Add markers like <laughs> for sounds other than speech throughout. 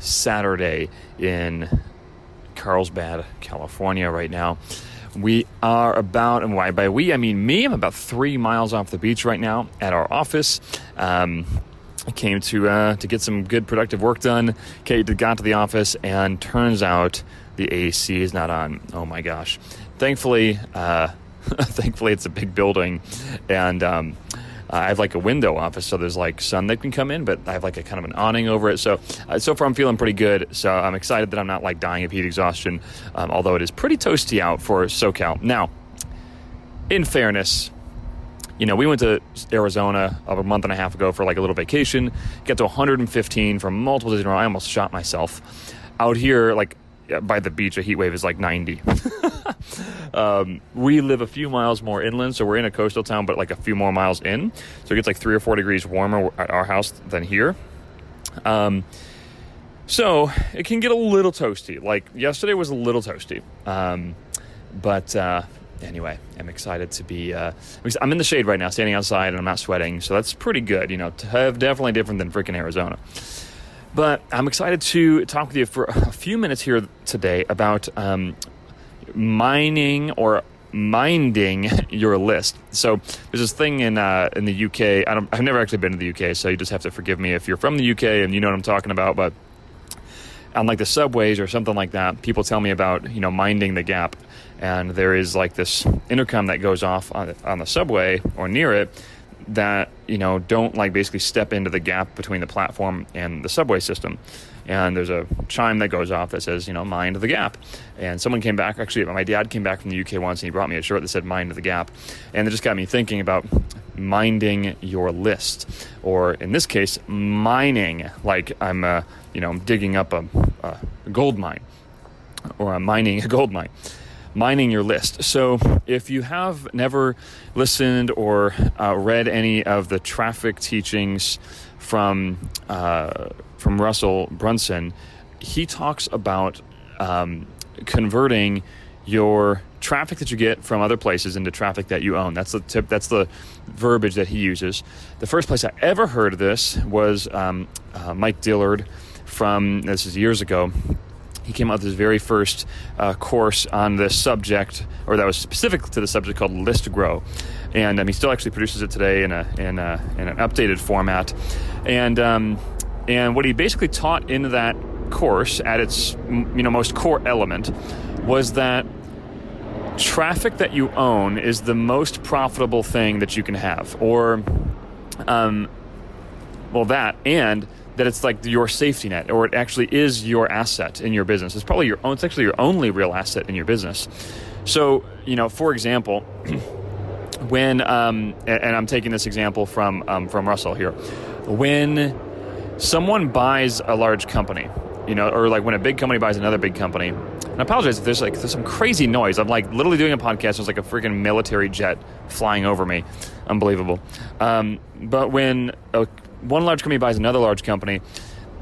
Saturday in Carlsbad, California, right now. We are about, and why by we I mean me, I'm about three miles off the beach right now at our office. Um, I came to uh, to get some good productive work done. Kate got to the office, and turns out the AC is not on. Oh my gosh! Thankfully, uh, <laughs> thankfully it's a big building, and um, I have like a window office, so there's like sun that can come in, but I have like a kind of an awning over it. So uh, so far I'm feeling pretty good. So I'm excited that I'm not like dying of heat exhaustion, um, although it is pretty toasty out for SoCal. Now, in fairness, you know, we went to Arizona a month and a half ago for like a little vacation, get to 115 for multiple days in a row. I almost shot myself. Out here, like by the beach, a heat wave is like 90. <laughs> um, we live a few miles more inland, so we're in a coastal town, but like a few more miles in. So it gets like three or four degrees warmer at our house than here. Um, so it can get a little toasty. Like yesterday was a little toasty. Um, but uh, anyway, I'm excited to be. Uh, I'm in the shade right now, standing outside, and I'm not sweating, so that's pretty good. You know, definitely different than freaking Arizona. But I'm excited to talk with you for a few minutes here today about um, mining or minding <laughs> your list. So there's this thing in uh, in the UK. I I've never actually been to the UK, so you just have to forgive me if you're from the UK and you know what I'm talking about. But on like the subways or something like that, people tell me about you know minding the gap, and there is like this intercom that goes off on, on the subway or near it that you know don't like basically step into the gap between the platform and the subway system. And there's a chime that goes off that says you know mind the gap. And someone came back actually my dad came back from the uk once and he brought me a shirt that said mind the gap. And it just got me thinking about minding your list. Or in this case mining. Like i'm uh, you know digging up a, a gold mine or i'm mining a gold mine mining your list. So, if you have never listened or uh, read any of the traffic teachings from uh, from Russell Brunson, he talks about um, converting your traffic that you get from other places into traffic that you own. That's the tip. That's the verbiage that he uses. The first place I ever heard of this was um, uh, Mike Dillard from this is years ago he came out with his very first uh, course on this subject, or that was specific to the subject called List Grow. And um, he still actually produces it today in, a, in, a, in an updated format. And, um, and what he basically taught in that course, at its you know, most core element, was that traffic that you own is the most profitable thing that you can have. Or, um, well, that, and that it's like your safety net or it actually is your asset in your business. It's probably your own, it's actually your only real asset in your business. So, you know, for example, <clears throat> when, um, and, I'm taking this example from, um, from Russell here, when someone buys a large company, you know, or like when a big company buys another big company, and I apologize if there's like there's some crazy noise. I'm like literally doing a podcast. There's like a freaking military jet flying over me, unbelievable. Um, but when a one large company buys another large company,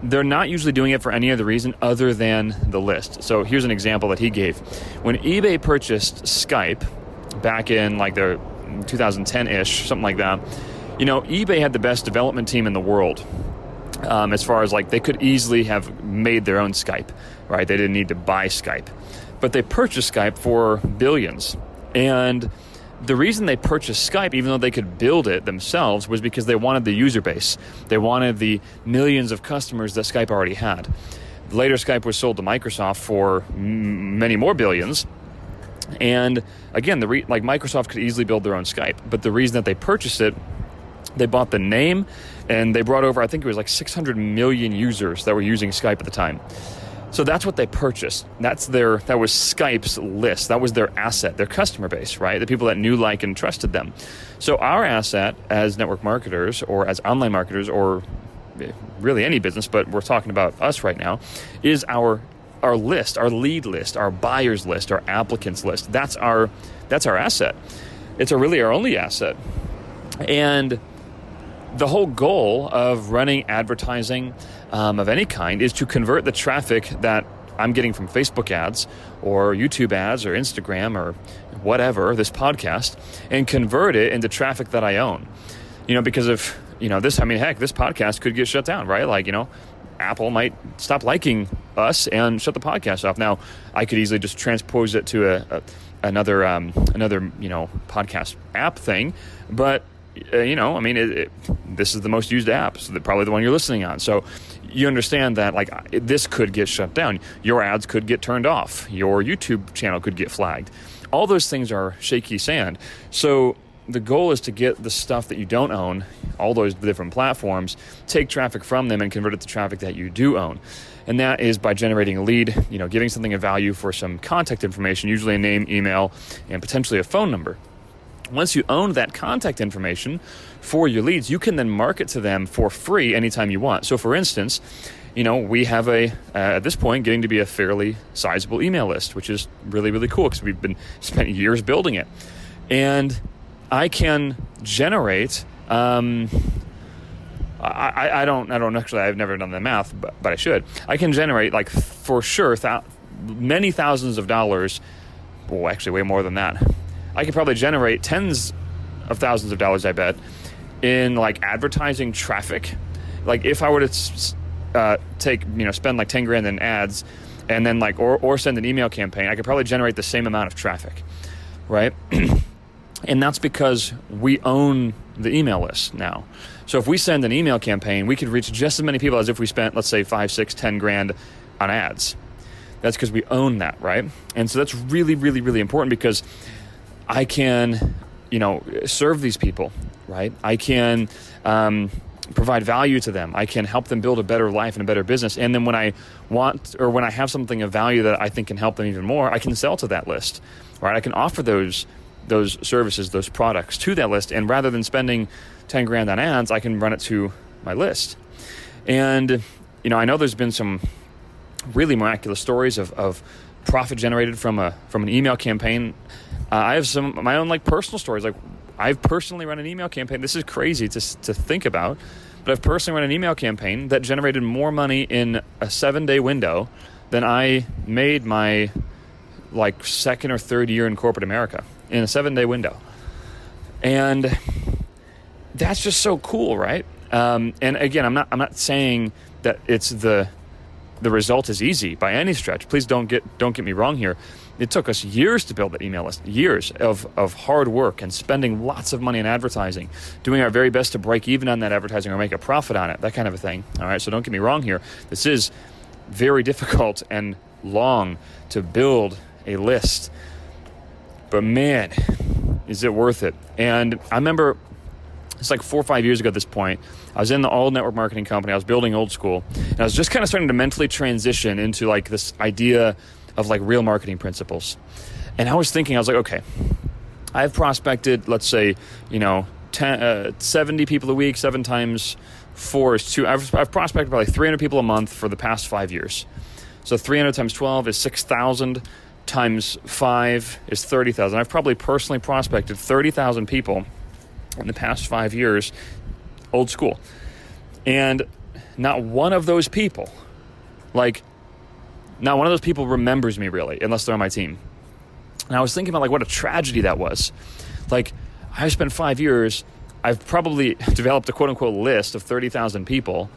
they're not usually doing it for any other reason other than the list. So here's an example that he gave. When eBay purchased Skype back in like the 2010-ish, something like that, you know, eBay had the best development team in the world. Um, as far as like they could easily have made their own Skype, right? They didn't need to buy Skype, but they purchased Skype for billions. And the reason they purchased Skype, even though they could build it themselves, was because they wanted the user base. They wanted the millions of customers that Skype already had. Later, Skype was sold to Microsoft for m- many more billions. And again, the re- like Microsoft could easily build their own Skype, but the reason that they purchased it, they bought the name, and they brought over I think it was like 600 million users that were using Skype at the time. So that's what they purchased. That's their that was Skype's list. That was their asset, their customer base, right? The people that knew, like, and trusted them. So our asset as network marketers or as online marketers or eh, really any business, but we're talking about us right now, is our our list, our lead list, our buyers list, our applicants list. That's our that's our asset. It's a really our only asset. And the whole goal of running advertising um, of any kind is to convert the traffic that I'm getting from Facebook ads or YouTube ads or Instagram or whatever, this podcast, and convert it into traffic that I own. You know, because if, you know, this, I mean, heck, this podcast could get shut down, right? Like, you know, Apple might stop liking us and shut the podcast off. Now, I could easily just transpose it to a, a another um, another you know podcast app thing, but uh, you know, I mean, it, it, this is the most used app, so probably the one you're listening on. So you understand that like this could get shut down. Your ads could get turned off. Your YouTube channel could get flagged. All those things are shaky sand. So the goal is to get the stuff that you don't own, all those different platforms, take traffic from them and convert it to traffic that you do own. And that is by generating a lead, you know, giving something a value for some contact information, usually a name, email, and potentially a phone number. Once you own that contact information for your leads, you can then market to them for free anytime you want. So, for instance, you know, we have a, uh, at this point, getting to be a fairly sizable email list, which is really, really cool because we've been <laughs> spent years building it. And I can generate, um, I, I, don't, I don't actually, I've never done the math, but, but I should. I can generate, like, for sure, th- many thousands of dollars. Well, actually, way more than that I could probably generate tens of thousands of dollars, I bet, in like advertising traffic. Like if I were to uh, take, you know, spend like 10 grand in ads and then like, or, or send an email campaign, I could probably generate the same amount of traffic, right? <clears throat> and that's because we own the email list now. So if we send an email campaign, we could reach just as many people as if we spent, let's say, five, six, ten grand on ads. That's because we own that, right? And so that's really, really, really important because I can, you know, serve these people, right? I can um, provide value to them. I can help them build a better life and a better business. And then when I want or when I have something of value that I think can help them even more, I can sell to that list, right? I can offer those those services, those products to that list. And rather than spending 10 grand on ads, I can run it to my list. And, you know, I know there's been some really miraculous stories of, of profit generated from a from an email campaign uh, I have some my own like personal stories. Like I've personally run an email campaign. This is crazy to to think about, but I've personally run an email campaign that generated more money in a seven day window than I made my like second or third year in corporate America in a seven day window, and that's just so cool, right? Um, and again, I'm not I'm not saying that it's the the result is easy by any stretch. Please don't get don't get me wrong here. It took us years to build that email list, years of, of hard work and spending lots of money on advertising, doing our very best to break even on that advertising or make a profit on it, that kind of a thing. All right, so don't get me wrong here. This is very difficult and long to build a list. But man, is it worth it? And I remember it's like four or five years ago at this point. I was in the old network marketing company. I was building old school. And I was just kind of starting to mentally transition into like this idea of like real marketing principles. And I was thinking, I was like, okay, I've prospected, let's say, you know, 10, uh, 70 people a week, seven times four is two. I've, I've prospected probably 300 people a month for the past five years. So 300 times 12 is 6,000 times five is 30,000. I've probably personally prospected 30,000 people in the past five years, old school. And not one of those people, like, not one of those people remembers me really, unless they're on my team. And I was thinking about like what a tragedy that was. Like, I spent five years, I've probably <laughs> developed a quote unquote list of 30,000 people,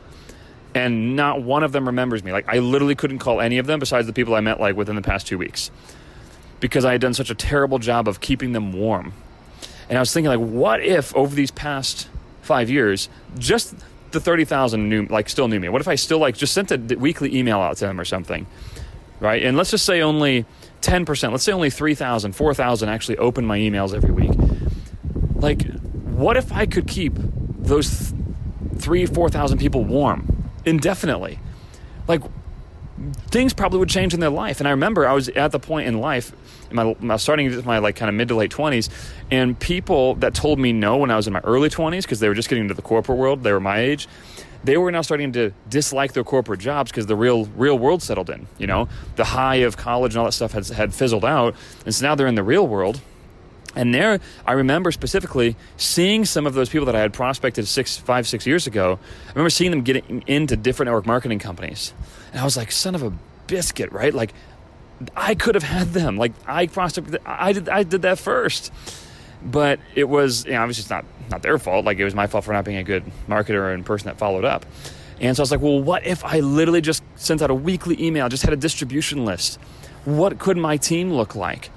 and not one of them remembers me. Like, I literally couldn't call any of them besides the people I met like within the past two weeks because I had done such a terrible job of keeping them warm. And I was thinking, like, what if over these past five years, just the 30,000 knew, like, still knew me? What if I still, like, just sent a weekly email out to them or something, right? And let's just say only 10%, let's say only 3,000, 4,000 actually open my emails every week. Like, what if I could keep those three, 4,000 people warm indefinitely? Like, things probably would change in their life. And I remember I was at the point in life, in my, my starting my like kind of mid to late twenties, and people that told me no when I was in my early twenties because they were just getting into the corporate world, they were my age. They were now starting to dislike their corporate jobs because the real real world settled in. You know, the high of college and all that stuff had had fizzled out, and so now they're in the real world. And there, I remember specifically seeing some of those people that I had prospected six, five, six years ago. I remember seeing them getting into different network marketing companies, and I was like, "Son of a biscuit!" Right? Like, I could have had them. Like, I prospected. I did. I did that first, but it was you know, obviously it's not not their fault. Like, it was my fault for not being a good marketer and person that followed up. And so I was like, "Well, what if I literally just sent out a weekly email, just had a distribution list? What could my team look like?"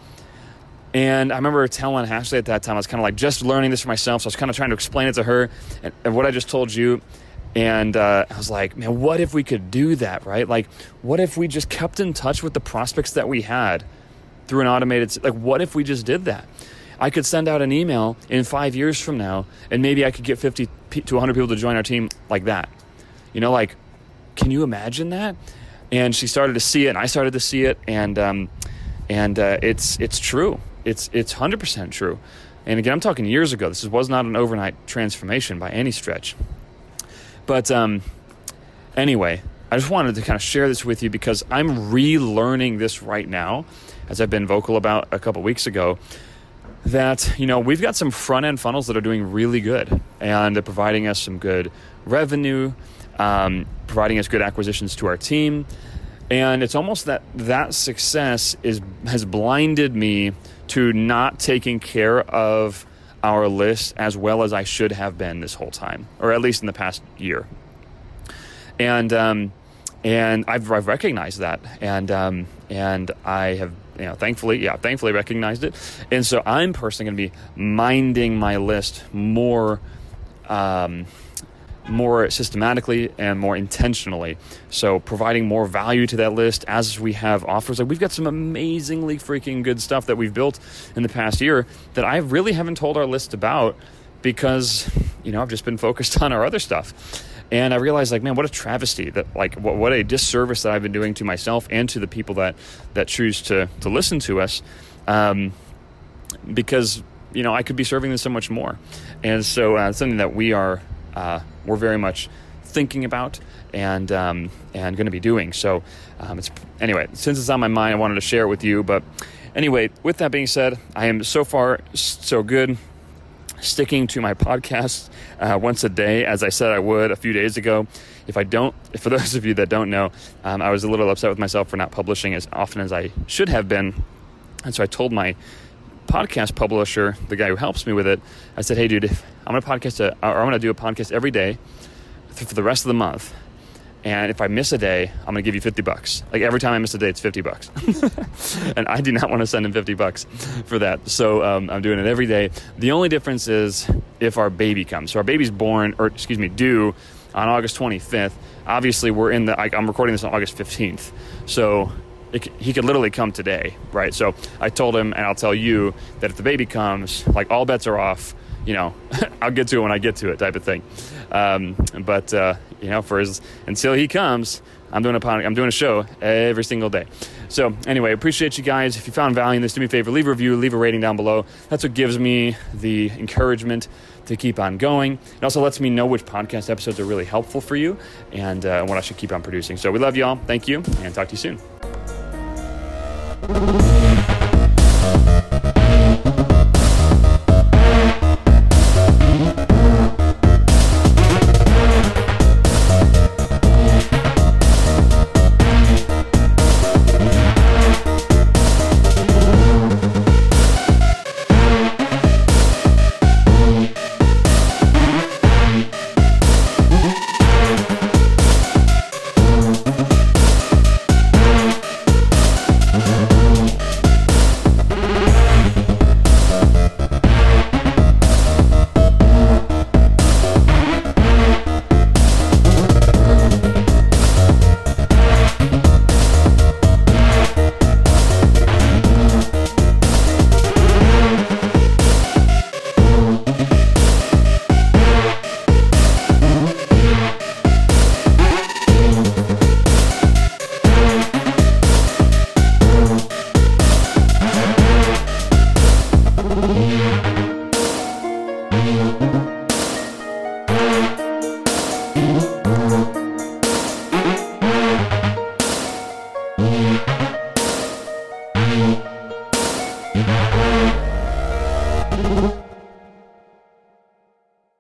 And I remember telling Ashley at that time, I was kind of like just learning this for myself. So I was kind of trying to explain it to her and, and what I just told you. And uh, I was like, man, what if we could do that, right? Like, what if we just kept in touch with the prospects that we had through an automated, like, what if we just did that? I could send out an email in five years from now, and maybe I could get 50 to 100 people to join our team like that. You know, like, can you imagine that? And she started to see it, and I started to see it, and um, and uh, it's it's true. It's it's hundred percent true. And again, I'm talking years ago. This was not an overnight transformation by any stretch. But um, anyway, I just wanted to kind of share this with you because I'm relearning this right now, as I've been vocal about a couple weeks ago. That you know we've got some front end funnels that are doing really good and they're providing us some good revenue, um, providing us good acquisitions to our team, and it's almost that that success is has blinded me to not taking care of our list as well as I should have been this whole time, or at least in the past year. And um, and I've, I've, recognized that, and um, and I have you know thankfully yeah thankfully recognized it, and so I'm personally going to be minding my list more. Um, more systematically and more intentionally. So, providing more value to that list as we have offers. Like, we've got some amazingly freaking good stuff that we've built in the past year that I really haven't told our list about because, you know, I've just been focused <laughs> on our other stuff. And I realized, like, man, what a travesty that, like, what, what a disservice that I've been doing to myself and to the people that that choose to to listen to us, um, because you know I could be serving them so much more. And so, uh, something that we are uh, we're very much thinking about and um, and going to be doing. So um, it's anyway. Since it's on my mind, I wanted to share it with you. But anyway, with that being said, I am so far so good. Sticking to my podcast uh, once a day, as I said I would a few days ago. If I don't, for <laughs> those of you that don't know, um, I was a little upset with myself for not publishing as often as I should have been, and so I told my podcast publisher, the guy who helps me with it, I said, "Hey, dude, I'm gonna podcast a, or I'm gonna do a podcast every day for the rest of the month, and if I miss a day, I'm gonna give you 50 bucks. Like every time I miss a day, it's 50 bucks, <laughs> and I do not want to send him 50 bucks for that. So um, I'm doing it every day. The only difference is if our baby comes. So our baby's born, or excuse me, due on August 25th. Obviously, we're in the. I, I'm recording this on August 15th, so he could literally come today, right? So I told him, and I'll tell you that if the baby comes, like all bets are off. You know, <laughs> I'll get to it when I get to it, type of thing. Um, but uh, you know, for his until he comes, I'm doing a pod, I'm doing a show every single day. So anyway, appreciate you guys. If you found value in this, do me a favor, leave a review, leave a rating down below. That's what gives me the encouragement to keep on going. It also lets me know which podcast episodes are really helpful for you and uh, what I should keep on producing. So we love you all. Thank you, and talk to you soon. Thank you.